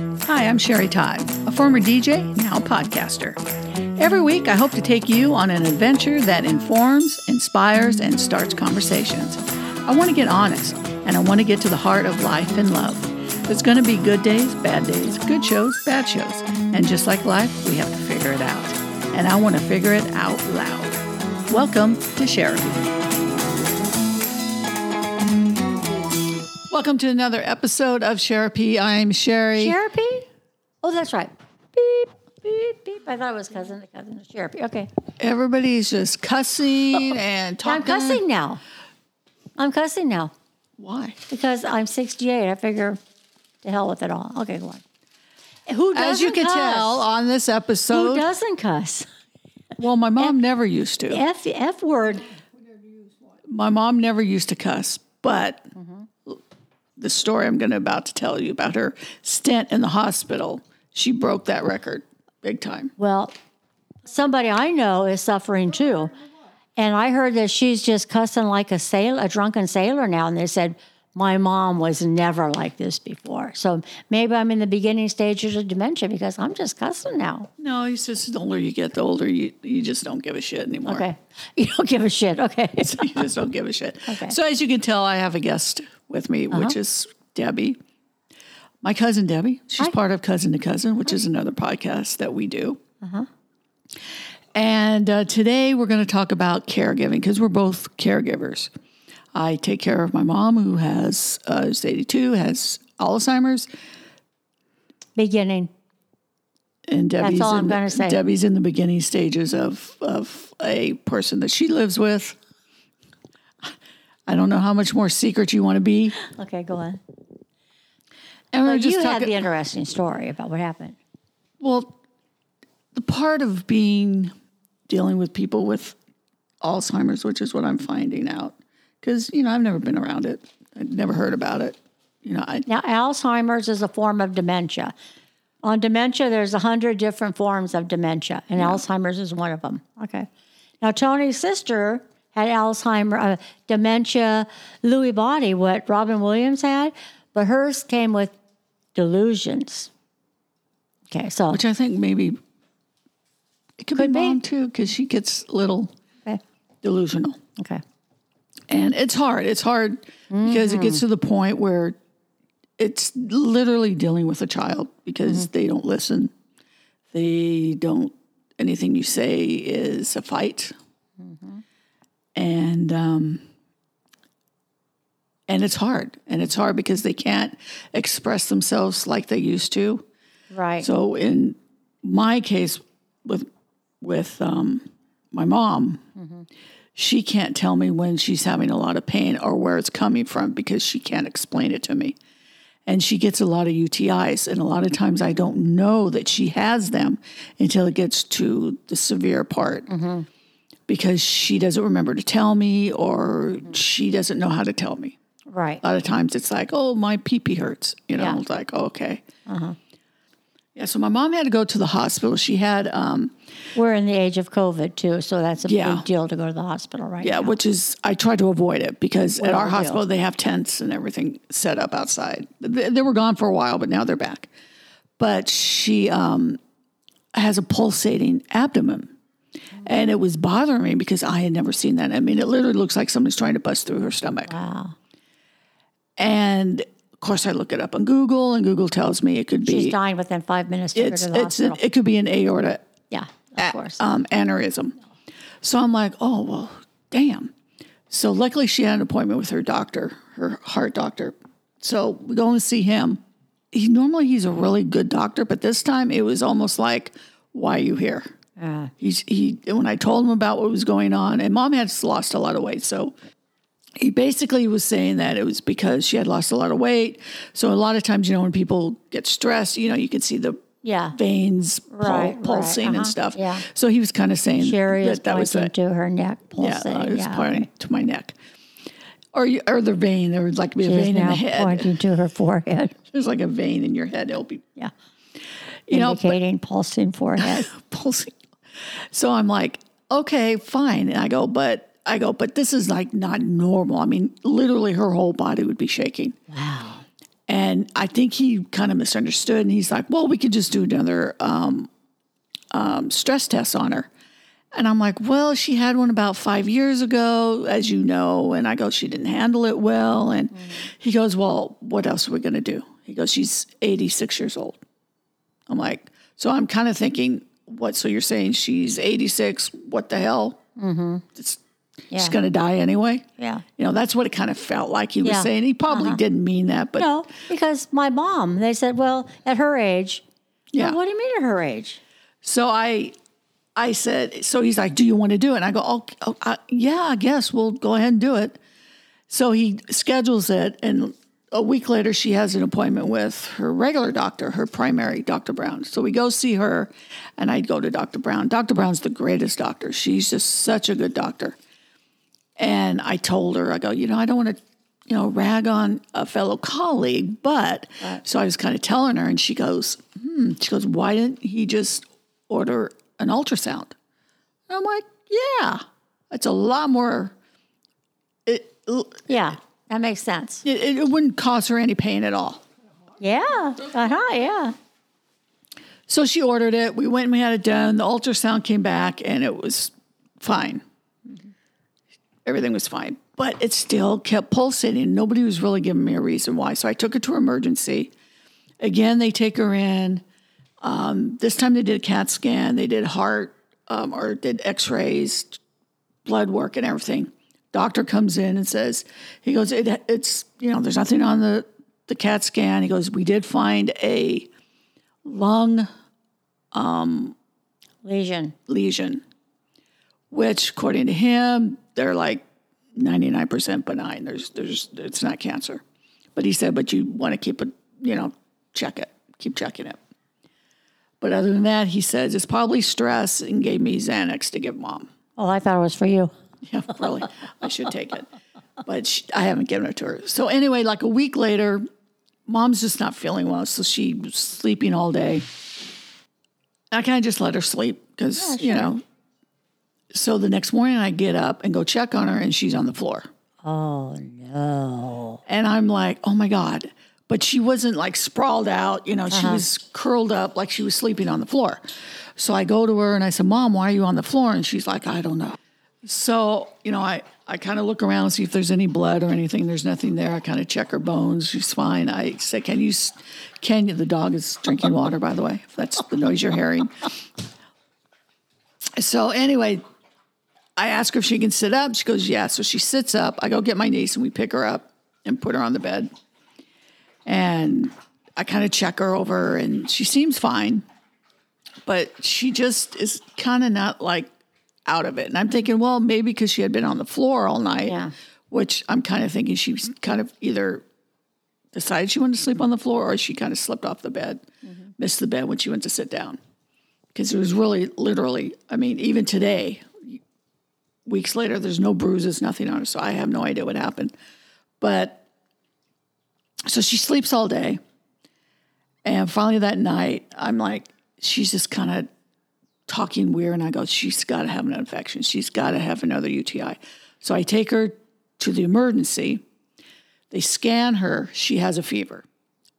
Hi, I'm Sherry Todd, a former DJ, now podcaster. Every week, I hope to take you on an adventure that informs, inspires, and starts conversations. I want to get honest, and I want to get to the heart of life and love. There's going to be good days, bad days, good shows, bad shows. And just like life, we have to figure it out. And I want to figure it out loud. Welcome to Sherry. Welcome to another episode of Sherapy. I'm Sherry. Sherapy? Oh, that's right. Beep, beep, beep. I thought it was cousin to cousin to Sherapy. Okay. Everybody's just cussing and talking. I'm cussing now. I'm cussing now Why? because I'm 68. I figure to hell with it all. Okay, go on. Who doesn't As you can cuss? tell on this episode. Who doesn't cuss? well, my mom never used to. F F word. My mom never used to cuss, but Mm-hmm. The story I'm going to about to tell you about her stint in the hospital, she broke that record big time. Well, somebody I know is suffering too. And I heard that she's just cussing like a sailor, a drunken sailor now. And they said, my mom was never like this before. So maybe I'm in the beginning stages of dementia because I'm just cussing now. No, it's just the older you get, the older you, you just don't give a shit anymore. Okay. You don't give a shit. Okay. you just don't give a shit. Okay. Uh-huh. So as you can tell, I have a guest with me, which is Debbie, my cousin Debbie. She's Hi. part of Cousin to Cousin, which is another podcast that we do. Uh-huh. And uh, today we're going to talk about caregiving because we're both caregivers. I take care of my mom, who has uh, is 82, has Alzheimer's, Beginning. and Debbie's all in I'm the- gonna say. Debbie's in the beginning stages of of a person that she lives with. I don't know how much more secret you want to be. Okay, go on. And we're But just you had talking. the interesting story about what happened. well, the part of being dealing with people with Alzheimer's, which is what I'm finding out, because you know I've never been around it, I've never heard about it. You know, I Now, Alzheimer's is a form of dementia. On dementia, there's a hundred different forms of dementia, and Alzheimer's is one of them. Okay. Now, Tony's sister had Alzheimer, uh, dementia, Lewy body, what Robin Williams had, but hers came with delusions. Okay, so which I think maybe it could, Could be be. mom too, because she gets a little okay, delusional. okay, And it's hard. It's hard because it gets to the point where it's literally dealing with a child because they don't listen. They don't, anything you say is a fight. And, um, and it's hard. And it's hard because they can't express themselves like they used to. right. So in my case with with um, my mom, she can't tell me when she's having a lot of pain or where it's coming from because she can't explain it to me. And she gets a lot of UTIs, and a lot of times I don't know that she has them until it gets to the severe part mm-hmm. because she doesn't remember to tell me or mm-hmm. she doesn't know how to tell me. right. A lot of times it's like, oh, my pee pee hurts. You know, Yeah. it's like, oh, okay. Uh-huh. Yeah, so my mom had to go to the hospital. She had, um, We're in the age of COVID too, so that's a Yeah. big deal to go to the hospital right yeah, now. which is, I try to avoid it because at our yeah. hospital, they have tents and everything set up outside. They, they were gone for a while, but now they're back. But she um, has a pulsating abdomen. And it was bothering me because I had never seen that. I mean, it literally looks like somebody's trying to bust through her stomach. Wow. And of course, I look it up on Google, and Google tells me it could be She's dying within five minutes to it's it's an, it could be an aorta yeah, of course. um, aneurysm. So I'm like, oh well, damn. So luckily she had an appointment with her doctor, her heart doctor. So we go and see him. He normally he's a really good doctor, but this time it was almost like, why are you here? Uh, He's he when I told him about what was going on, and mom had lost a lot of weight, so he basically was saying that it was because she had lost a lot of weight. So a lot of times, you know, when people get stressed, you know, you can see the yeah. veins pul- Right, right, pulsing uh-huh, and stuff. yeah. So he was kind of saying Sherry that that was pointing to her neck, pulsing. yeah, pulsating. I was Yeah, pointing to my neck. Or, you, or the vein. There would like to be a vein in the head. pointing to her forehead. There's like a vein in your head. It'll be, Yeah, you know, but indicating pulsing forehead. pulsing. So I'm like, okay, fine. And I go, but I go, but this is like not normal. I mean, literally her whole body would be shaking. wow. And I think he kind of misunderstood. And he's like, well, we could just do another um, um, stress test on her. And I'm like, well, she had one about five years ago, as you know. And I go, she didn't handle it well. And he goes, well, what else are we going to do? He goes, she's 86 years old. I'm like, so I'm kind of thinking, what? So you're saying she's 86? What the hell? Mm-hmm. It's, Yeah. She's going to die anyway. yeah. You know, that's what it kind of felt like he was Yeah. saying. He probably didn't mean that, but No, because my mom, they said, well, at her age. Yeah. Well, what do you mean at her age? So I, I said, so he's like, do you want to do it? And I go, oh, oh uh, yeah, I guess we'll go ahead and do it. So he schedules it, and a week later, she has an appointment with her regular doctor, her primary, Dr. Brown. So we go see her, and I go to Dr. Brown. Dr. Brown's the greatest doctor. She's just such a good doctor. And I told her, I go, you know, I don't want to, you know, rag on a fellow colleague, but so I was kind of telling her, and she goes, hmm. She goes, why didn't he just order an ultrasound? And I'm like, yeah, it's a lot more. It, Yeah, that makes sense. it, it wouldn't cause her any pain at all. Yeah. Uh huh. Yeah. So she ordered it. We went and we had it done. The ultrasound came back and it was fine. Everything was fine. But it still kept pulsating. Nobody was really giving me a reason why. So I took her to emergency. Again, they take her in. Um, this time they did a CAT scan. They did heart um, or did x rays, blood work, and everything. Doctor comes in and says, he goes, it, it's, you know, there's nothing on the, the CAT scan. He goes, we did find a lung Lesion. lesion, which according to him, they're like 99% benign. There's, there's, it's not cancer. But he said, but you want to keep it, you know, check it, keep checking it. But other than that, he says it's probably stress and gave me Xanax to give mom. Oh, I thought it was for you. Yeah, really, I should take it. But she, I haven't given it to her. So anyway, like a week later, mom's just not feeling well. So she's sleeping all day. I kind of just let her sleep because, you know. So the next morning I get up and go check on her and she's on the floor. Oh, no. And I'm like, oh my God. But she wasn't like sprawled out, you know, she uh-huh. was curled up like she was sleeping on the floor. So I go to her and I said, Mom, why are you on the floor? And she's like, I don't know. So, you know, I, I kind of look around and see if there's any blood or anything. There's nothing there. I kind of check her bones. She's fine. I say, Can you, can you, the dog is drinking water, by the way, if that's the noise you're hearing. So, anyway, I ask her if she can sit up. She goes, Yeah. So she sits up. I go get my niece and we pick her up and put her on the bed. And I kind of check her over and she seems fine, but she just is kind of not like out of it. And I'm thinking, well, maybe because she had been on the floor all night, Yeah. which I'm kind of thinking she was kind of either decided she wanted to sleep on the floor or she kind of slipped off the bed, mm-hmm. missed the bed when she went to sit down. Because it was really literally, I mean, even today, weeks later, there's no bruises, nothing on her. So I have no idea what happened. But so she sleeps all day. And finally that night, I'm like, she's just kind of talking weird. And I go, she's got to have an infection. She's got to have another UTI. So I take her to the emergency. They scan her. She has a fever.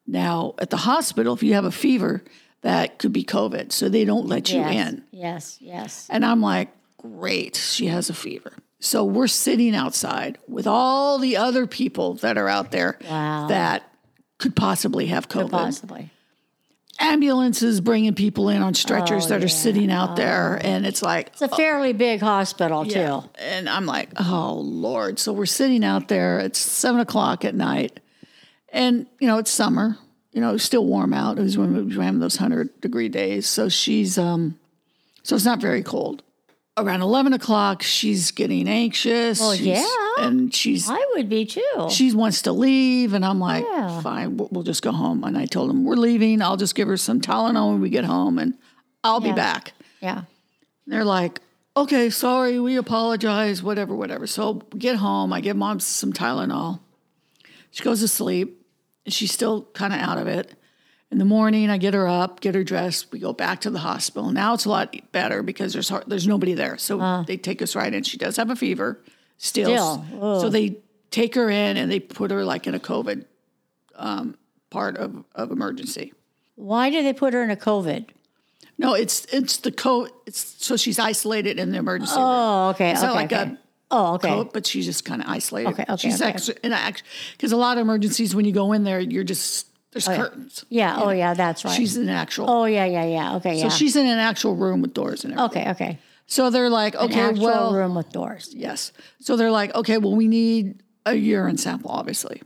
Now, at the hospital, if you have a fever, that could be COVID. So they don't let you Yes. in. Yes. Yes. And I'm like, great, she has a fever. So we're sitting outside with all the other people that are out there Wow. that could possibly have COVID. Possibly. Ambulances bringing people in on stretchers Oh, that are sitting out there. And it's like, It's a fairly big hospital, too. And I'm like, oh, Lord. So we're sitting out there. It's seven o'clock at night. And, you know, it's summer. You know, it's still warm out. It was when we were having those 100 degree days. So she's, um, so it's not very cold. Around 11 o'clock, she's getting anxious. Well, She's- yeah. And she's, I would be, too. she wants to leave. And I'm like, Yeah. fine, we'll, we'll just go home. And I told him, we're leaving. I'll just give her some Tylenol when we get home and I'll be back. yeah. They're like, okay, sorry, we apologize, whatever, whatever. So get home. I give mom some Tylenol. She goes to sleep. and She's still kind of out of it. In the morning, I get her up, get her dressed. We go back to the hospital. Now it's a lot better because there's there's nobody there. So they take us right in. She does have a fever still. Still, So they take her in and they put her like in a COVID um, part of, of emergency. Why did they put her in a COVID? No, it's it's the coat. It's so she's isolated in the emergency room. Oh, okay. It's okay, not like okay. a oh, okay. coat, but she's just kind of isolated. Okay, okay, She's okay. actually, and actually, because a lot of emergencies, when you go in there, you're just there's curtains. Yeah. Oh, yeah. That's right. She's in an actual. oh, yeah, yeah, yeah. Okay. so Yeah. she's in an actual room with doors and everything. okay. Okay. So they're like, An okay, actual well, room with doors. yes. So they're like, okay, well, we need a urine sample, obviously.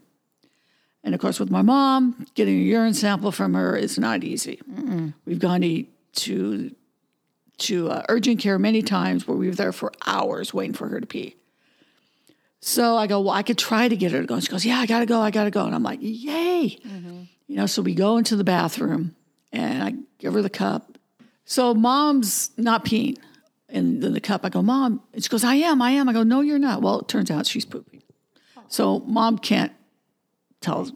And of course, with my mom, getting a urine sample from her is not easy. We've gone to to, to uh, urgent care many times where we were there for hours waiting for her to pee. So I go, well, I could try to get her to go. And She goes, yeah, I gotta go, I gotta go. And I'm like, yay. You know, so we go into the bathroom and I give her the cup. So mom's not peeing in the, the cup. I go, Mom, and she goes, I am, I am. I go, No, you're not. Well, it turns out she's pooping. So mom can't tell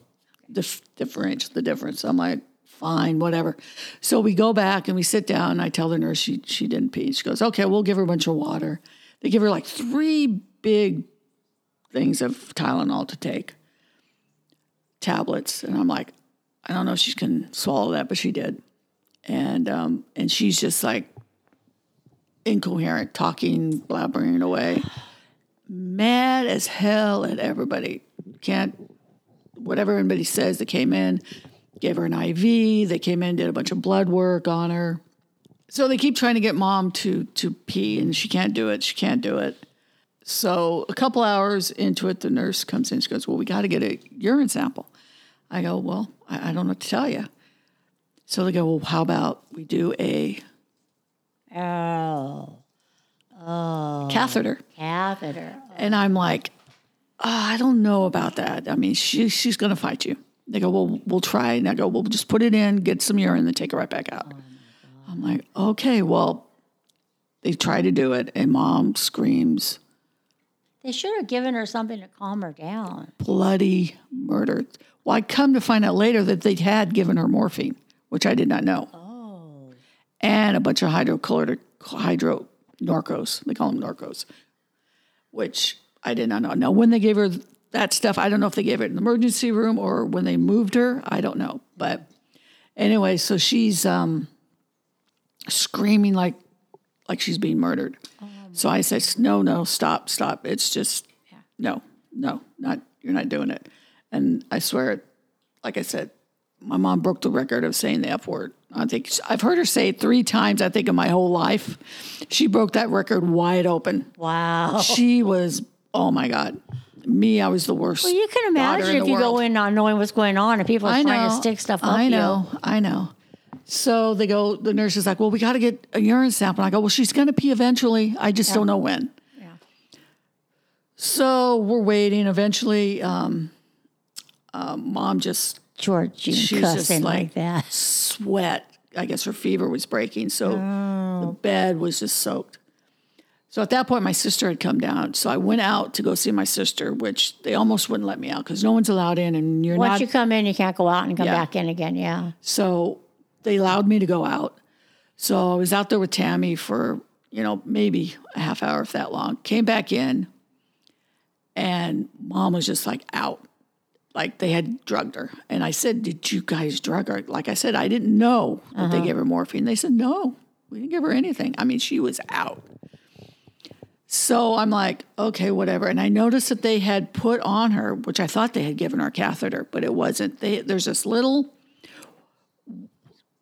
dif- differentiate the difference. I'm like, fine, whatever. So we go back and we sit down and I tell the nurse she she didn't pee. She goes, Okay, we'll give her a bunch of water. They give her like three big things of Tylenol to take. Tablets. And I'm like, I don't know if she can swallow that, but she did. And um, and she's just like incoherent, talking, blabbering away, mad as hell at everybody. Can't whatever anybody says. They came in, gave her an IV. They came in, did a bunch of blood work on her. So they keep trying to get mom to to pee, and she can't do it. She can't do it. So a couple hours into it, the nurse comes in. She goes, "Well, we got to get a urine sample." I go, "Well, I, I don't know what to tell you." So they go, "Well, how about we do a Oh, catheter?" Oh. catheter. And I'm like, oh, I don't know about that. I mean, she, she's going to fight you. They go, well, we'll try. And I go, well, just put it in, get some urine, then take it right back out. Oh, I'm like, okay, well, they try to do it, and mom screams, They should have given her something to calm her down. bloody murder. Well, I come to find out later that they had given her morphine, which I did not know. Oh, and a bunch of hydrochloric hydro Norcos. They call them Norcos, which I did not know. Now, when they gave her that stuff, I don't know if they gave it in the emergency room or when they moved her. I don't know. But anyway, so she's um, screaming like like she's being murdered. So I said, "No, no, stop, stop. It's just no, no, not you're not doing it." And I swear, like I said, my mom broke the record of saying the F word. I think I've heard her say it three times, I think, in my whole life. She broke that record wide open. wow. She was, oh my God. Me, I was the worst. Well, you can imagine if you go in not knowing what's going on and people are I trying know. to stick stuff up I you. know. I know. So they go, the nurse is like, well, we got to get a urine sample. I go, well, she's going to pee eventually. I just don't know when. Yeah. So we're waiting. Eventually, um, um, mom just Georgine She's just cussing like, like- that. sweat. I guess her fever was breaking, so Oh. the bed was just soaked. So at that point, my sister had come down. So I went out to go see my sister, which they almost wouldn't let me out because no one's allowed in, and you're not Once not. you come in, you can't go out and come Yeah. back in again. Yeah. so they allowed me to go out. So I was out there with Tammy for you know maybe a half hour, if that long. Came back in, and mom was just like out. Like they had drugged her. And I said, Did you guys drug her? Like I said, I didn't know that they uh-huh. gave her morphine. They said, No, we didn't give her anything. I mean, she was out. So I'm like, okay, whatever. And I noticed that they had put on her, which I thought they had given her a catheter, but it wasn't. They, there's this little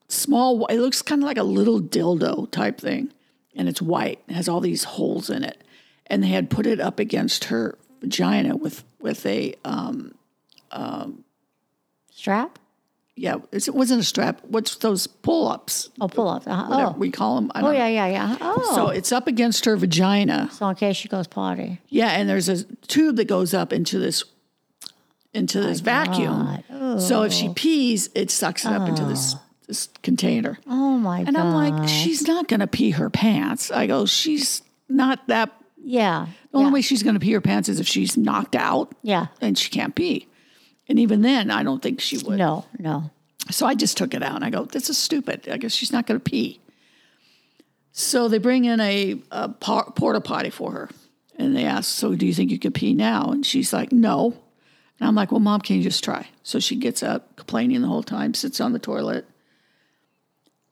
small, it looks kind of like a little dildo type thing. And it's white, it has all these holes in it. And they had put it up against her vagina with, with a, um, Strap? yeah, it's- it wasn't a strap. What's those pull ups? Oh, pull up. Uh, Whatever oh. we call them. Oh, know. yeah, yeah, yeah. Oh. So it's up against her vagina. So in case she goes potty. Yeah, and there's a tube that goes up into this into this vacuum. So if she pees, it sucks it up into this this container. Oh, my God. And I'm like, she's not going to pee her pants. I go, she's not that. yeah. The only yeah. way she's going to pee her pants is if she's knocked out Yeah. and she can't pee. And even then, I don't think she would. No, no. So I just took it out and I go, this is stupid. I guess she's not going to pee. So they bring in a, a por- porta potty for her. And they ask, so do you think you could pee now? And she's like, no. And I'm like, well, mom, can you just try? So she gets up, complaining the whole time, sits on the toilet.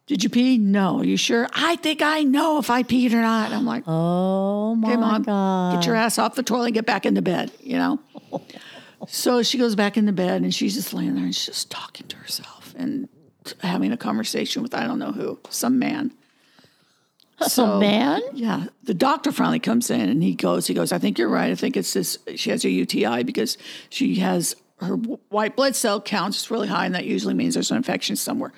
Did you pee? No. Are you sure? I think I know if I peed or not. I'm like, Oh my okay, mom, God. get your ass off the toilet and get back into bed, you know? so she goes back into bed and she's just laying there and she's just talking to herself and having a conversation with I don't know who, some man. So, man? Yeah. The doctor finally comes in and he goes, he goes, I think you're right. I think it's this, she has a UTI because she has her white blood cell count is really high and that usually means there's an infection somewhere.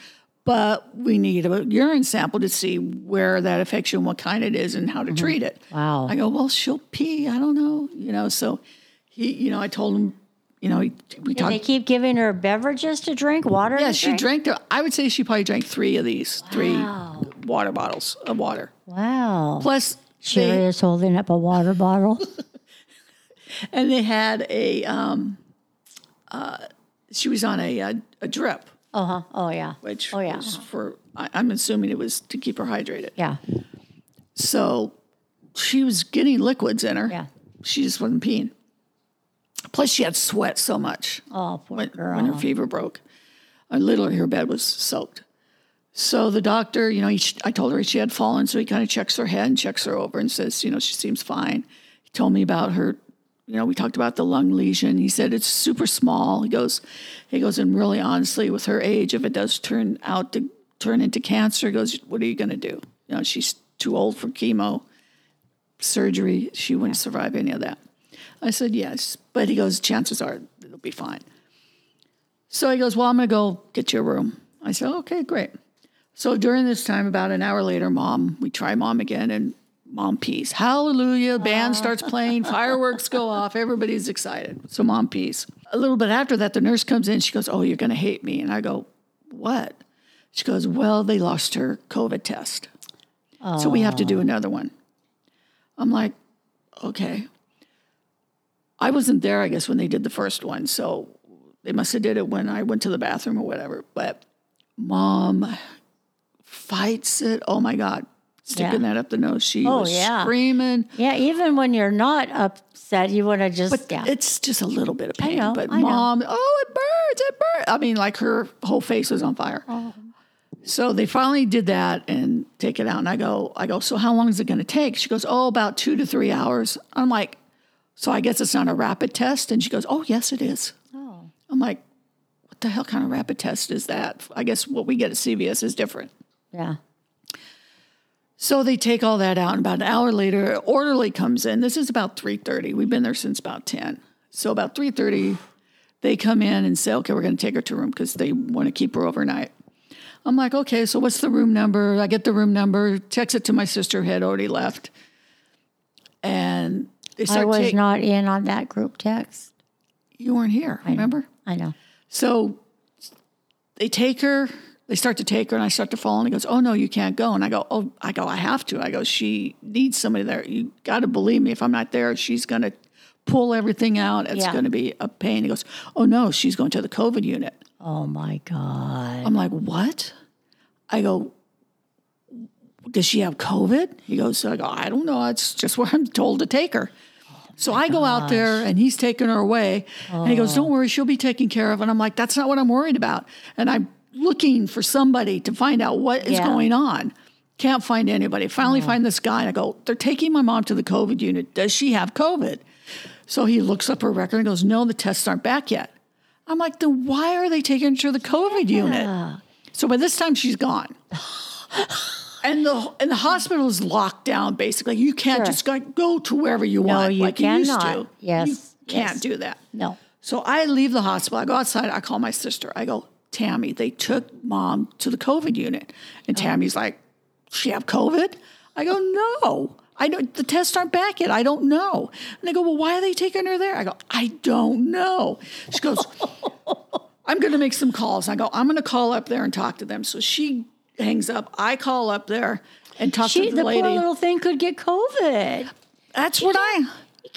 But we need a urine sample to see where that infection, what kind it is, and how to treat it. Wow. I go, well, she'll pee. I don't know. You know, so he, you know, I told him, you know, we Did they keep giving her beverages to drink, water? Yeah, she drink? drank, I would say she probably drank three of these, wow. three water bottles of water. Wow. Plus, Sherry they, is holding up a water bottle. and they had a, um, uh, she was on a, a, a drip, Oh, huh. Oh, yeah. which Oh, yeah. was for, I, I'm assuming it was to keep her hydrated. Yeah. So she was getting liquids in her. Yeah. She just wasn't peeing. Plus, she had sweat so much Oh, poor when, girl. when her fever broke. Uh, literally, her bed was soaked. So the doctor, you know, he, I told her she had fallen, so he kind of checks her head and checks her over and says, you know, she seems fine. He told me about her, you know, we talked about the lung lesion. He said it's super small. He goes, he goes, and really honestly, with her age, if it does turn out to turn into cancer, he goes, what are you going to do? You know, she's too old for chemo, surgery. She wouldn't survive any of that. I said, yes. But he goes, chances are it'll be fine. So he goes, Well, I'm going to go get you a room. I said, Okay, great. So during this time, about an hour later, mom, we try mom again, and mom pees. Hallelujah. Band starts playing, fireworks go off, everybody's excited. So mom pees. A little bit after that, the nurse comes in. She goes, Oh, you're going to hate me. And I go, What? She goes, Well, they lost her COVID test. So we have to do another one. I'm like, Okay. I wasn't there, I guess, when they did the first one. So they must have did it when I went to the bathroom or whatever. But mom fights it. Oh my God. Sticking Yeah. that up the nose. She Oh, was yeah. screaming. yeah, even when you're not upset, you want to just, But yeah. it's just a little bit of pain. know, but I know. mom, oh, it burns, it burns. I mean, like her whole face was on fire. Oh. So they finally did that and take it out. And I go, I go, so how long is it going to take? She goes, oh, about two to three hours. I'm like, so I guess it's not a rapid test. And she goes, oh, yes, it is. oh, I'm like, what the hell kind of rapid test is that? I guess what we get at CVS is different. yeah. So they take all that out, and about an hour later, an orderly comes in. This is about three thirty. We've been there since about ten. So about three thirty, they come in and say, "Okay, we're going to take her to a room because they want to keep her overnight." I'm like, "Okay, so what's the room number?" I get the room number, text it to my sister who had already left, and they I was taking. not in on that group text. You weren't here, I remember? I know. So they take her, they start to take her, and I start to fall, and he goes, Oh, no, you can't go. And I go, Oh, I go, I have to. I go, She needs somebody there. You got to believe me. If I'm not there, she's going to pull everything out. It's Yeah. going to be a pain. He goes, Oh, no, she's going to the COVID unit. Oh my God. I'm like, What? I go, Does she have COVID? He goes, I go, I don't know. It's just where I'm told to take her. So oh, I go out there and he's taking her away. And he goes, oh. Don't worry, she'll be taken care of. And I'm like, That's not what I'm worried about. And I'm looking for somebody to find out what is Yeah. going on. Can't find anybody. Finally find this guy and I go, They're taking my mom to the COVID unit. Does she have COVID? So he looks up her record and goes, No, the tests aren't back yet. I'm like, then why are they taking her to the COVID unit? So by this time she's gone. and the and the hospital is locked down basically. You can't Sure. just go, go to wherever you No, want you like you used cannot. to. Yes, You can't yes. do that. No. So I leave the hospital. I go outside. I call my sister. I go, Tammy, they took mom to the COVID unit. And oh. Tammy's like, she have COVID? I go, no. I don't, the tests aren't back yet. I don't know. And they go, well, why are they taking her there? I go, I don't know. She goes, I'm going to make some calls. I go, I'm going to call up there and talk to them. So she hangs up. I call up there and talk She, to the, the lady. poor little thing could get COVID. That's what I.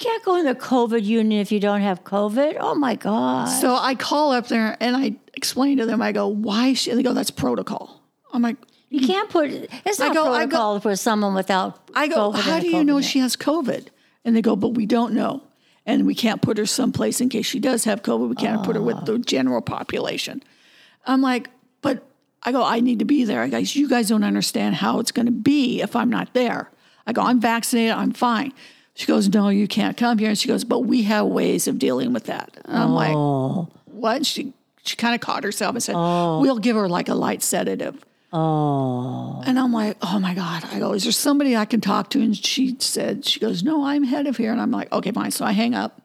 You can't go in the COVID unit if you don't have COVID. Oh my God. So I call up there and I explain to them. I go, why? She? They go, that's protocol. I'm like, You mm. can't put it's I not go- I go- protocol for someone without I go, COVID how do you know unit." she has COVID? And they go, but we don't know. and we can't put her someplace in case she does have COVID. We can't put her with the general population. I'm like, but I go, I need to be there. I guys, you guys don't understand how it's going to be if I'm not there. I go, I'm vaccinated, I'm fine. She goes, no, you can't come here. And she goes, but we have ways of dealing with that. And I'm like, oh. what? She she kind of caught herself and said, oh. we'll give her like a light sedative. Oh, And I'm like, oh my God. I go, is there somebody I can talk to? And she said, she goes, no, I'm head of here. And I'm like, okay, fine. So I hang up.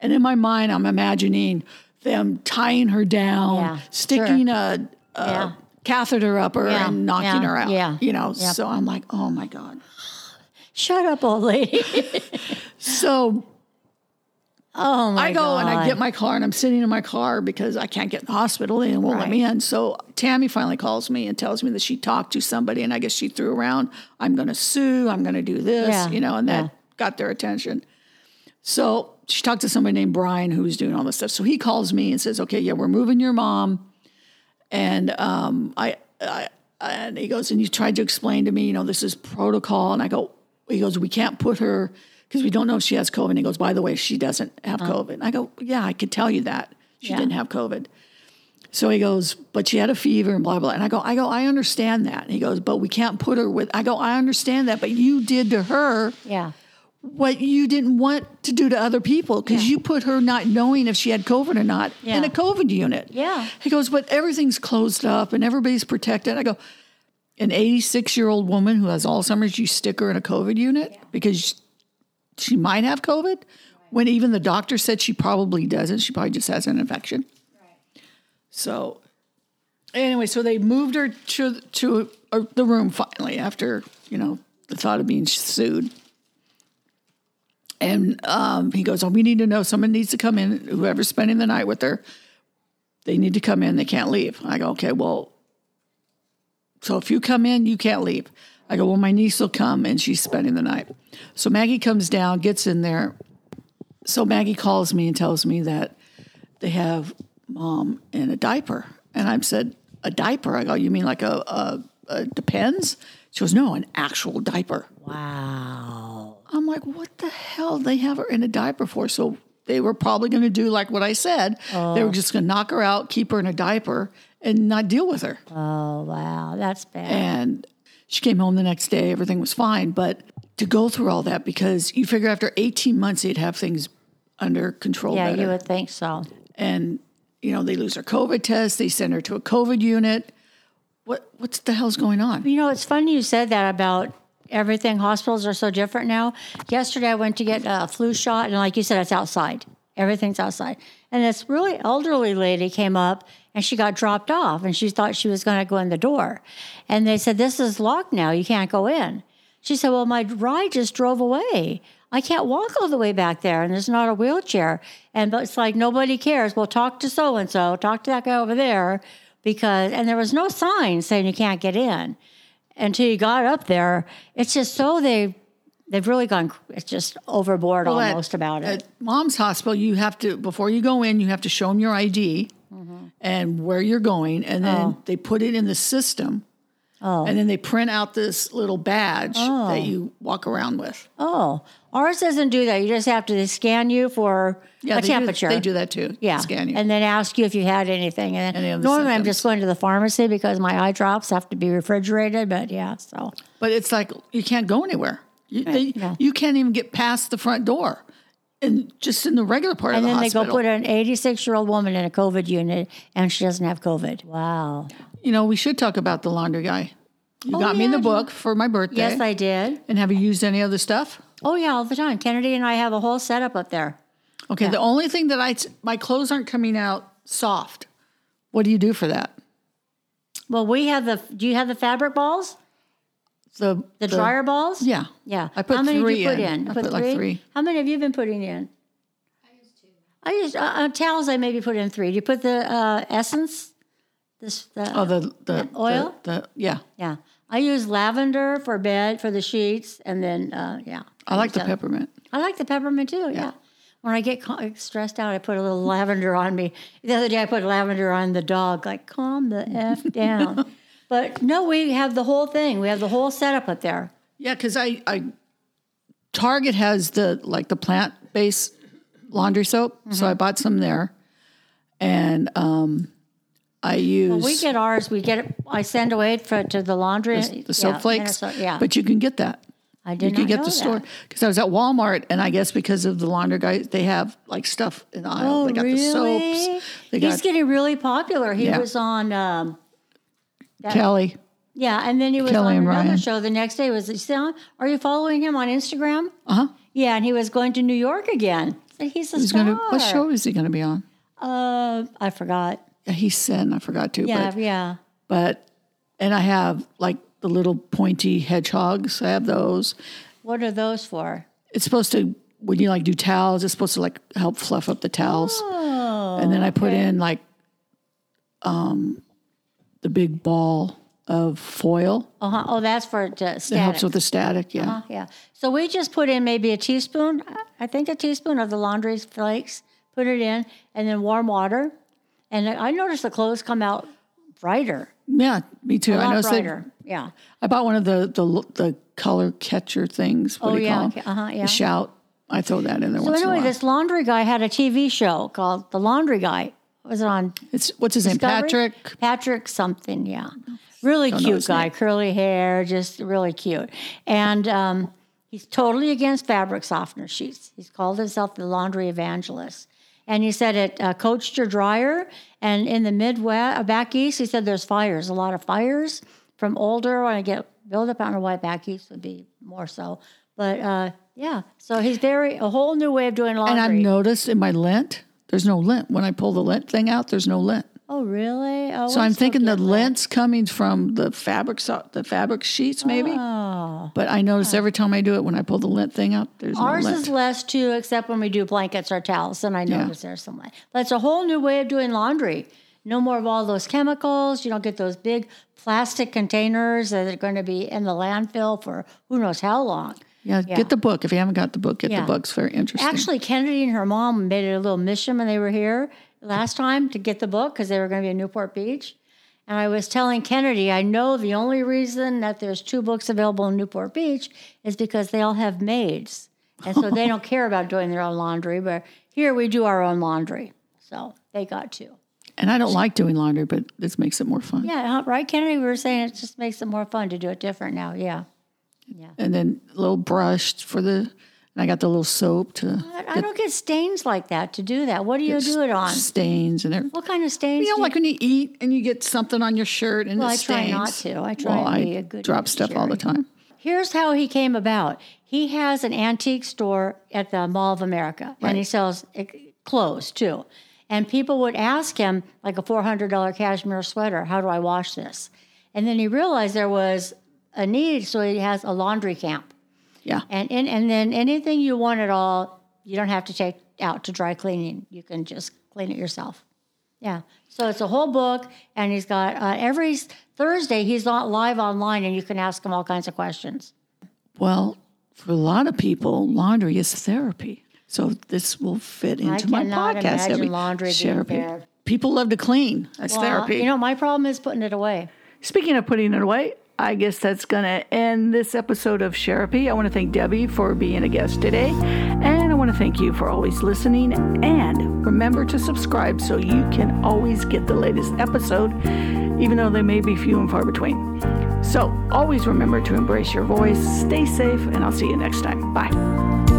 And in my mind, I'm imagining them tying her down, Yeah, sticking a, a Yeah. catheter up her Yeah, and knocking her out. yeah, You know, yep. so I'm like, oh my God. Shut up, old lady. So Oh my I go and I get my car and I'm sitting in my car because I can't get in the hospital. They won't let me in. So Tammy finally calls me and tells me that she talked to somebody and I guess she threw around, I'm going to sue, I'm going to do this, Yeah, you know, and that yeah. got their attention. So she talked to somebody named Brian who was doing all this stuff. So he calls me and says, okay, yeah, we're moving your mom. And um, I, I, and he goes, and you tried to explain to me, you know, this is protocol. And I go, he goes, we can't put her because we don't know if she has COVID. And he goes, by the way, she doesn't have oh. COVID. And I go, yeah, I could tell you that she Yeah. didn't have COVID. So he goes, but she had a fever and blah blah. And I go, I go, I understand that. And he goes, but we can't put her with. I go, I understand that, but you did to her yeah. what you didn't want to do to other people because you put her not knowing if she had COVID or not in a COVID unit. Yeah. He goes, but everything's closed up and everybody's protected. I go, an 86 year old woman who has Alzheimer's, you stick her in a COVID unit because she might have COVID when even the doctor said she probably doesn't. She probably just has an infection. So, anyway, so they moved her to to uh, the room finally after you know the thought of being sued. And um, he goes, "Oh, we need to know. Someone needs to come in. Whoever's spending the night with her, they need to come in. They can't leave." I go, "Okay, well, so if you come in, you can't leave." I go, "Well, my niece will come, and she's spending the night." So Maggie comes down, gets in there. So Maggie calls me and tells me that they have mom in a diaper, and I said, "A diaper?" I go, "You mean like a, a, a depends?" She goes, "No, an actual diaper." Wow. I'm like, what the hell? They have her in a diaper for? So they were probably going to do like what I said. They were oh. just going to knock her out, keep her in a diaper, and not deal with her. Oh wow. That's bad. And she came home the next day. Everything was fine. But to go through all that, because you figure after 18 months, they'd have things under control yeah, better. you would think so. and, you know, they lose her COVID test. They send her to a COVID unit. What What's the hell's going on? You know, it's funny you said that about everything. Hospitals are so different now. Yesterday, I went to get a flu shot, and like you said, it's outside. Everything's outside. And this really elderly lady came up and she got dropped off, and she thought she was going to go in the door. And they said, This is locked now. You can't go in. She said, Well, my ride just drove away. I can't walk all the way back there, and there's not a wheelchair. And but it's like nobody cares. Well, talk to so and so, talk to that guy over there, because and there was no sign saying you can't get in until you got up there. It's just so they they've really gone. It's just overboard Well, at- almost about it. At mom's hospital, you have to before you go in, you have to show them your ID Mm-hmm. and where you're going, and then they put it in the system, Oh. and then they print out this little badge that you walk around with. oh, ours doesn't do that. You just have to scan you for Yeah, a they do- temperature. they do that too. Yeah, scan you. and then ask you if you had anything. And Any then of the normally I'm just going to the pharmacy because my eye drops have to be refrigerated. But yeah, so but it's like you can't go anywhere. You, they, no. you can't even get past the front door, and just in the regular part and of the then they go put an 86 year old woman in a COVID unit and she doesn't have COVID. Wow. you know, we should talk about the laundry guy. You Oh, got me in the book for my birthday. Yes, I did. and have you used any other stuff? Oh yeah, all the time. Kennedy and I have a whole setup up there. Okay, the only thing that I my clothes aren't coming out soft. What do you do for that? Well, we have the. Do you have the fabric balls? The The, dryer balls? Yeah, Yeah. I put How many three did you put in. in? I put like three. How many have you been putting in? I used two. I used uh, uh, towels. I maybe put in three. Do you put the uh, essence? This the, Oh, the the oil? The, the- yeah, yeah. I use lavender for bed for the sheets, and then uh, yeah. I like the that. peppermint. I like the peppermint too. Yeah. When I get stressed out, I put a little lavender on me. The other day, I put lavender on the dog. Like, calm the f down. But no, we have the whole thing. We have the whole setup up there. Yeah, because I I Target has the like the plant based laundry soap, Mm-hmm. so I bought some there, and um, I use We get ours. We get it. I send away for to the laundry. the soap yeah, flakes. Yeah, but you can get that. I did. You can get the store because I was at Walmart, and I guess because of the laundry guys, they have like stuff in the aisle. Oh, they got really? the soaps. They He's got getting really popular. He Yeah. was on. Um, Kelly. yeah, and then he was Kelly on and another Ryan. show the next day. Was he still? Are you following him on Instagram? Uh huh. Yeah, and he was going to New York again. So he's a He's star. gonna. What show is he gonna be on? Uh, I forgot. He said. I forgot to. Yeah, But, yeah. but and I have like the little pointy hedgehogs. I have those. What are those for? It's supposed to when you like do towels. It's supposed to like help fluff up the towels. Oh, and then I put in like um the big ball of foil. uh-huh. oh, that's for uh, It helps with the static. Yeah. Uh, yeah. So we just put in maybe a teaspoon, I think a teaspoon of the laundry flakes, put it in, and then warm water. And I noticed the clothes come out brighter, Yeah, me too. a I lot noticed they- brighter. Yeah. I bought one of the the the color catcher things. What Oh, do you yeah, call them? uh-huh, yeah. The shout. I throw that in there So once in a anyway, this laundry guy had a TV show called The Laundry Guy. Was it on it's what's his name? Patrick. Patrick something, yeah. Really cute guy, name. curly hair, just really cute. And um, he's totally against fabric softener sheets. He's called himself the laundry evangelist. And he said it uh, coached your dryer. And in the Midwest, uh, back east, he said there's fires, a lot of fires from older. When I get build up, I don't know why back east would be more so. But uh, yeah, so he's very, a whole new way of doing laundry. And I've noticed in my lint, there's no lint. When I pull the lint thing out, there's no lint. oh, really? Oh, So I'm thinking the lint's coming from the fabric, so- the fabric sheets, maybe. Oh. But I notice every time I do it, when I pull the lint thing out, there's Ours no lint. is less too, except when we do blankets or towels. Then I Yeah. notice there's some. lint. That's a whole new way of doing laundry. No more of all those chemicals. You don't get those big plastic containers that are going to be in the landfill for who knows how long. Yeah, get the book. If you haven't got the book, get Yeah. the book. It's very interesting. Actually, Kennedy and her mom made it a little mission when they were here last time to get the book because they were going to be in Newport Beach. And I was telling Kennedy, I know the only reason that there's two books available in Newport Beach is because they all have maids. And so they don't care about doing their own laundry, but here we do our own laundry. So they got two. and I don't like doing laundry, but this makes it more fun. Yeah, right, Kennedy? We were saying it just makes it more fun to do it different now. Yeah. And then a little brush for the, and I got the little soap to I, I don't get stains like that to do that. What do you do it on? stains and everything. What kind of stains? You do know, like when you eat and you get something on your shirt and Well, it I try not to. I try well, I be a good drop stuff all the time. Here's how he came about. He has an antique store at the Mall of America, and he sells eh, clothes too. And people would ask him, like a $400 cashmere sweater, how do I wash this? And then he realized there was a need, so he has a laundry camp. Yeah. And, and, and then anything you want at all, you don't have to take out to dry cleaning. You can just clean it yourself. Yeah. So it's a whole book, and he's got uh, every Thursday he's on live online, and you can ask him all kinds of questions. Well, for a lot of people, laundry is therapy. So this will fit into my podcast. imagine laundry therapy. People love to clean. That's Well, therapy. You know, my problem is putting it away. Speaking of putting it away, I guess that's going to end this episode of Sherapy. I want to thank Debbie for being a guest today. And I want to thank you for always listening. And remember to subscribe so you can always get the latest episode, even though they may be few and far between. So always remember to embrace your voice, stay safe, and I'll see you next time. Bye.